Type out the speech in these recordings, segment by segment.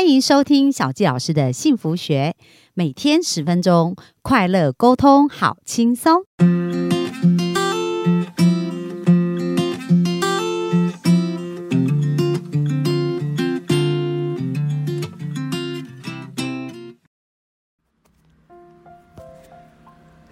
欢迎收听小纪老师的幸福学，每天十分钟，快乐沟通，好轻松。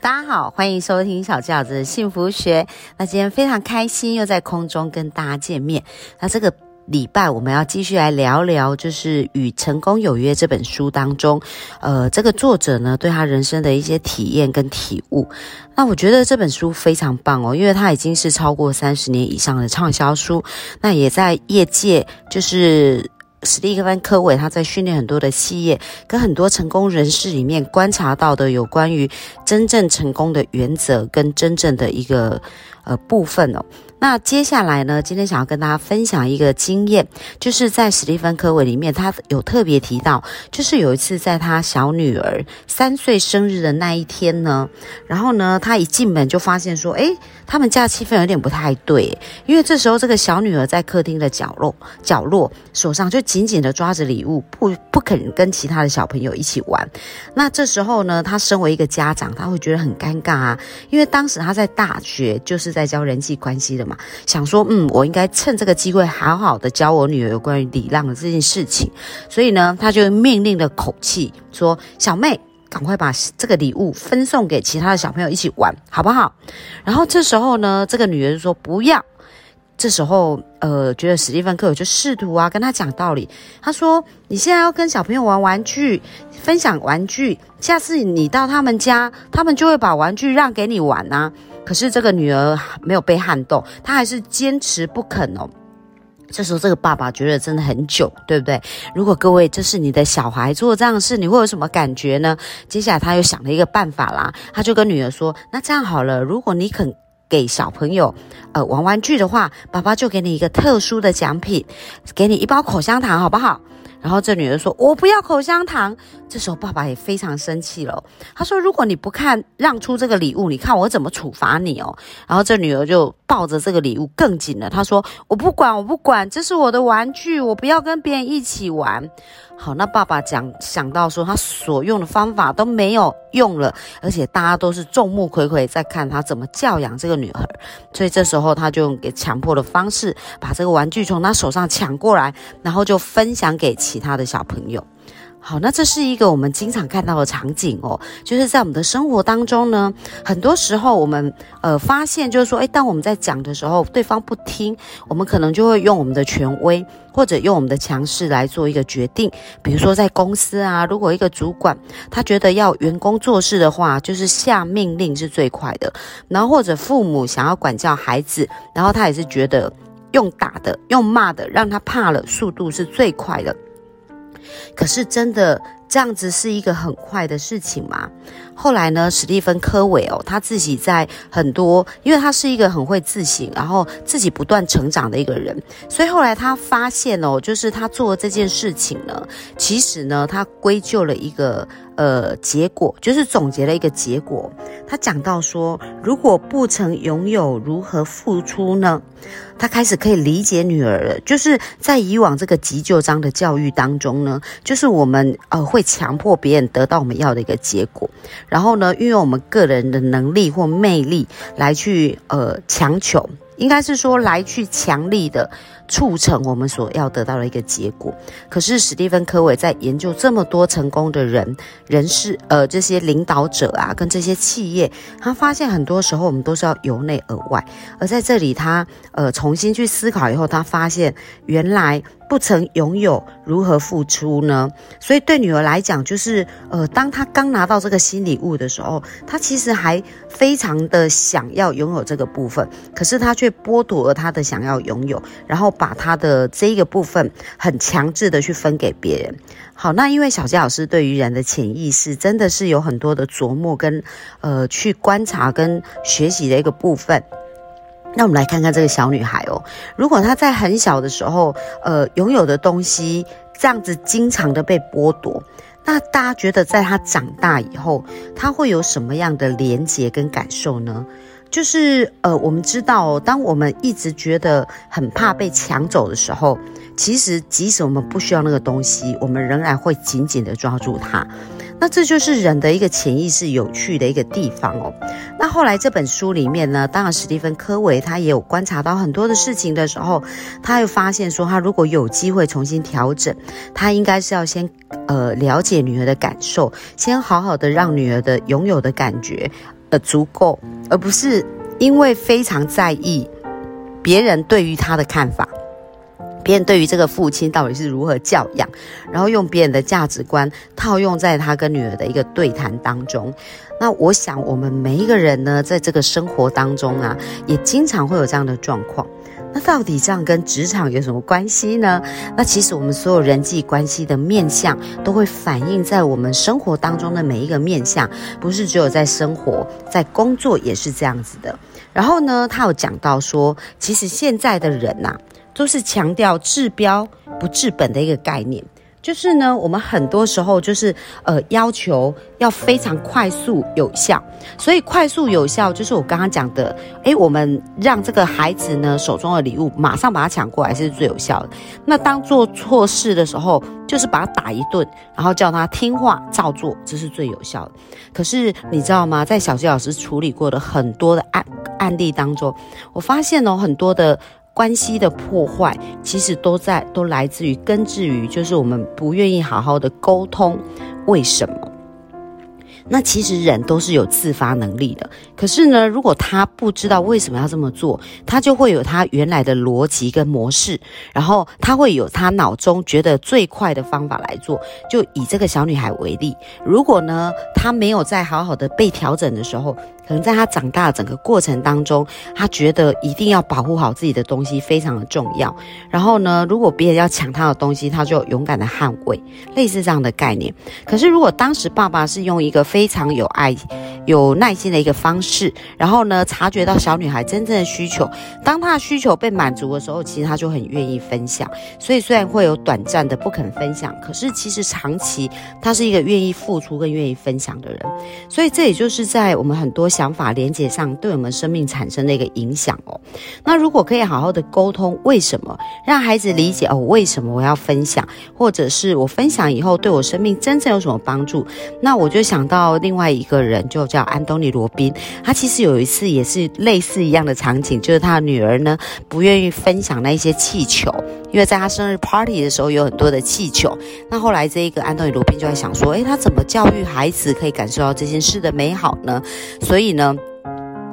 大家好，欢迎收听小纪老师的幸福学。那今天非常开心，又在空中跟大家见面。那这个。礼拜我们要继续来聊聊，就是《与成功有约》这本书当中，呃，这个作者呢对他人生的一些体验跟体悟。那我觉得这本书非常棒哦，因为它已经是超过三十年以上的畅销书，那也在业界就是。史蒂芬·科维他在训练很多的企业跟很多成功人士里面观察到的有关于真正成功的原则跟真正的一个呃部分哦。那接下来呢，今天想要跟大家分享一个经验，就是在史蒂芬·科维里面，他有特别提到，就是有一次在他小女儿三岁生日的那一天呢，然后呢，他一进门就发现说，诶，他们家气氛有点不太对，因为这时候这个小女儿在客厅的角落角落，手上就紧紧的抓着礼物，不不肯跟其他的小朋友一起玩。那这时候呢，他身为一个家长，他会觉得很尴尬啊，因为当时他在大学，就是在教人际关系的。想说，嗯，我应该趁这个机会好好的教我女儿有关于礼让的这件事情，所以呢，他就命令的口气说：“小妹，赶快把这个礼物分送给其他的小朋友一起玩，好不好？”然后这时候呢，这个女儿就说：“不要。”这时候，呃，觉得史蒂芬克就试图啊跟他讲道理，他说：“你现在要跟小朋友玩玩具，分享玩具，下次你到他们家，他们就会把玩具让给你玩啊。”可是这个女儿没有被撼动，她还是坚持不肯哦。这时候这个爸爸觉得真的很囧，对不对？如果各位这是你的小孩做这样的事，你会有什么感觉呢？接下来他又想了一个办法啦，他就跟女儿说：“那这样好了，如果你肯给小朋友呃玩玩具的话，爸爸就给你一个特殊的奖品，给你一包口香糖，好不好？”然后这女儿说：“我不要口香糖。”这时候爸爸也非常生气了。他说：“如果你不看让出这个礼物，你看我怎么处罚你哦。”然后这女儿就抱着这个礼物更紧了。她说：“我不管，我不管，这是我的玩具，我不要跟别人一起玩。”好，那爸爸讲想到说他所用的方法都没有用了，而且大家都是众目睽睽在看他怎么教养这个女孩，所以这时候他就用给强迫的方式把这个玩具从他手上抢过来，然后就分享给其他的小朋友。好，那这是一个我们经常看到的场景哦，就是在我们的生活当中呢，很多时候我们呃发现就是说，诶，当我们在讲的时候，对方不听，我们可能就会用我们的权威或者用我们的强势来做一个决定。比如说在公司啊，如果一个主管他觉得要员工做事的话，就是下命令是最快的，然后或者父母想要管教孩子，然后他也是觉得用打的、用骂的，让他怕了，速度是最快的。可是真的这样子是一个很快的事情吗？后来呢，史蒂芬·科维哦，他自己在很多，因为他是一个很会自省，然后自己不断成长的一个人，所以后来他发现哦，就是他做这件事情呢，其实呢，他归咎了一个。呃，结果就是总结了一个结果。他讲到说，如果不曾拥有，如何付出呢？他开始可以理解女儿了。就是在以往这个急救章的教育当中呢，就是我们呃会强迫别人得到我们要的一个结果，然后呢，运用我们个人的能力或魅力来去呃强求。应该是说来去强力的促成我们所要得到的一个结果。可是史蒂芬·科维在研究这么多成功的人人士，呃，这些领导者啊，跟这些企业，他发现很多时候我们都是要由内而外。而在这里，他呃重新去思考以后，他发现原来。不曾拥有，如何付出呢？所以对女儿来讲，就是呃，当她刚拿到这个新礼物的时候，她其实还非常的想要拥有这个部分，可是她却剥夺了她的想要拥有，然后把她的这一个部分很强制的去分给别人。好，那因为小杰老师对于人的潜意识真的是有很多的琢磨跟呃去观察跟学习的一个部分。那我们来看看这个小女孩哦，如果她在很小的时候，呃，拥有的东西这样子经常的被剥夺，那大家觉得在她长大以后，她会有什么样的连结跟感受呢？就是呃，我们知道，当我们一直觉得很怕被抢走的时候，其实即使我们不需要那个东西，我们仍然会紧紧的抓住它。那这就是人的一个潜意识有趣的一个地方哦。那后来这本书里面呢，当然史蒂芬科维他也有观察到很多的事情的时候，他又发现说，他如果有机会重新调整，他应该是要先呃了解女儿的感受，先好好的让女儿的拥有的感觉呃足够，而不是因为非常在意别人对于他的看法。别人对于这个父亲到底是如何教养，然后用别人的价值观套用在他跟女儿的一个对谈当中。那我想，我们每一个人呢，在这个生活当中啊，也经常会有这样的状况。那到底这样跟职场有什么关系呢？那其实我们所有人际关系的面相，都会反映在我们生活当中的每一个面相，不是只有在生活，在工作也是这样子的。然后呢，他有讲到说，其实现在的人呐。都是强调治标不治本的一个概念，就是呢，我们很多时候就是呃要求要非常快速有效，所以快速有效就是我刚刚讲的，诶，我们让这个孩子呢手中的礼物马上把它抢过来是最有效的。那当做错事的时候，就是把他打一顿，然后叫他听话照做，这是最有效的。可是你知道吗？在小谢老师处理过的很多的案案例当中，我发现哦，很多的。关系的破坏，其实都在都来自于根治于，就是我们不愿意好好的沟通，为什么？那其实人都是有自发能力的，可是呢，如果他不知道为什么要这么做，他就会有他原来的逻辑跟模式，然后他会有他脑中觉得最快的方法来做。就以这个小女孩为例，如果呢，她没有在好好的被调整的时候，可能在她长大的整个过程当中，她觉得一定要保护好自己的东西非常的重要。然后呢，如果别人要抢她的东西，她就勇敢的捍卫，类似这样的概念。可是如果当时爸爸是用一个非非常有爱、有耐心的一个方式，然后呢，察觉到小女孩真正的需求，当她的需求被满足的时候，其实她就很愿意分享。所以虽然会有短暂的不肯分享，可是其实长期她是一个愿意付出、更愿意分享的人。所以这也就是在我们很多想法连接上，对我们生命产生的一个影响哦。那如果可以好好的沟通，为什么让孩子理解哦？为什么我要分享，或者是我分享以后对我生命真正有什么帮助？那我就想到。到另外一个人就叫安东尼·罗宾，他其实有一次也是类似一样的场景，就是他的女儿呢不愿意分享那些气球，因为在他生日 party 的时候有很多的气球。那后来这一个安东尼·罗宾就在想说，诶，他怎么教育孩子可以感受到这件事的美好呢？所以呢。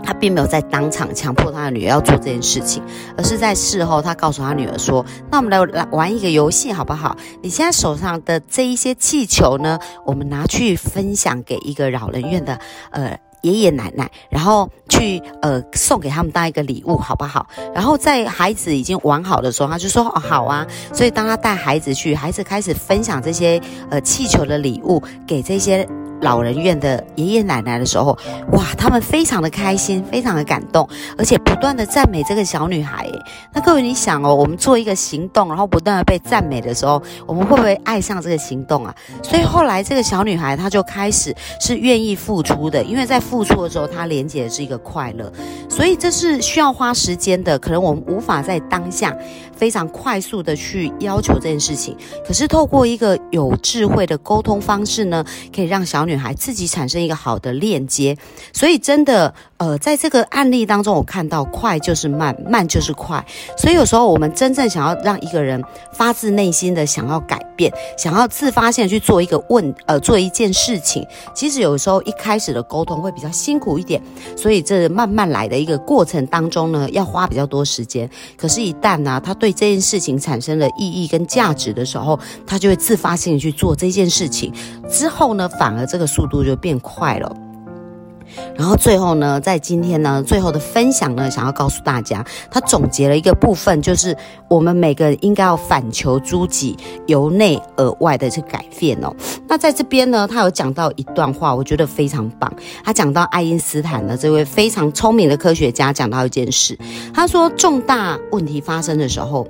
他并没有在当场强迫他的女儿要做这件事情，而是在事后，他告诉他女儿说：“那我们来玩一个游戏好不好？你现在手上的这一些气球呢，我们拿去分享给一个老人院的呃爷爷奶奶，然后去呃送给他们当一个礼物好不好？然后在孩子已经玩好的时候，他就说哦好啊。所以当他带孩子去，孩子开始分享这些呃气球的礼物给这些。”老人院的爷爷奶奶的时候，哇，他们非常的开心，非常的感动，而且不断的赞美这个小女孩。那各位，你想哦，我们做一个行动，然后不断的被赞美的时候，我们会不会爱上这个行动啊？所以后来这个小女孩她就开始是愿意付出的，因为在付出的时候，她连接的是一个快乐。所以这是需要花时间的，可能我们无法在当下非常快速的去要求这件事情。可是透过一个有智慧的沟通方式呢，可以让小女孩自己产生一个好的链接，所以真的，呃，在这个案例当中，我看到快就是慢，慢就是快。所以有时候我们真正想要让一个人发自内心的想要改变，想要自发性去做一个问，呃，做一件事情，其实有时候一开始的沟通会比较辛苦一点，所以这慢慢来的一个过程当中呢，要花比较多时间。可是，一旦呢，他对这件事情产生了意义跟价值的时候，他就会自发性的去做这件事情。之后呢，反而这个速度就变快了。然后最后呢，在今天呢，最后的分享呢，想要告诉大家，他总结了一个部分，就是我们每个人应该要反求诸己，由内而外的去改变哦。那在这边呢，他有讲到一段话，我觉得非常棒。他讲到爱因斯坦的这位非常聪明的科学家，讲到一件事，他说重大问题发生的时候，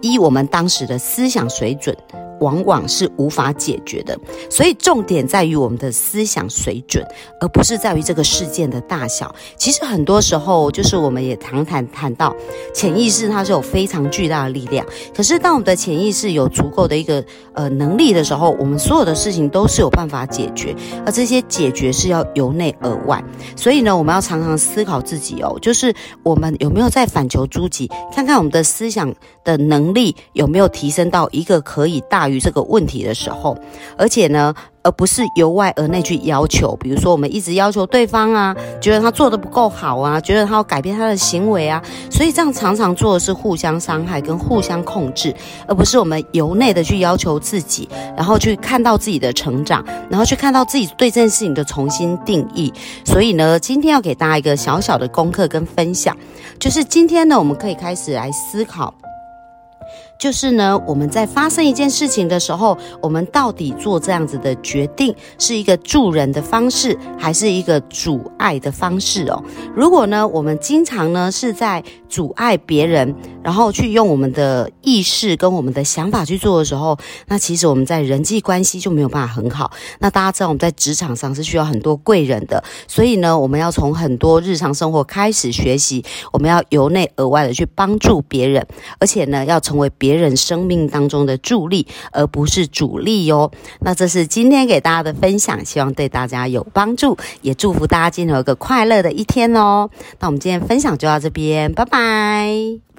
依我们当时的思想水准。往往是无法解决的。所以重点在于我们的思想水准，而不是在于这个事件的大小。其实很多时候，就是我们也常谈谈到潜意识，它是有非常巨大的力量。可是当我们的潜意识有足够的一个呃能力的时候，我们所有的事情都是有办法解决，而这些解决是要由内而外。所以呢，我们要常常思考自己哦，就是我们有没有在反求诸己，看看我们的思想的能力有没有提升到一个可以大于于这个问题的时候，而且呢。而不是由外而内去要求，比如说我们一直要求对方啊，觉得他做的不够好啊，觉得他要改变他的行为啊，所以这样常常做的是互相伤害跟互相控制，而不是我们由内的去要求自己，然后去看到自己的成长，然后去看到自己对这件事情的重新定义。所以呢，今天要给大家一个小小的功课跟分享，就是今天呢，我们可以开始来思考。就是呢，我们在发生一件事情的时候，我们到底做这样子的决定是一个助人的方式，还是一个阻碍的方式哦？如果呢，我们经常呢是在阻碍别人，然后去用我们的意识跟我们的想法去做的时候，那其实我们在人际关系就没有办法很好。那大家知道我们在职场上是需要很多贵人的，所以呢，我们要从很多日常生活开始学习，我们要由内而外的去帮助别人，而且呢，要成为别。别人生命当中的助力，而不是主力哟。那这是今天给大家的分享，希望对大家有帮助，也祝福大家今天有个快乐的一天哦。那我们今天分享就到这边，拜拜。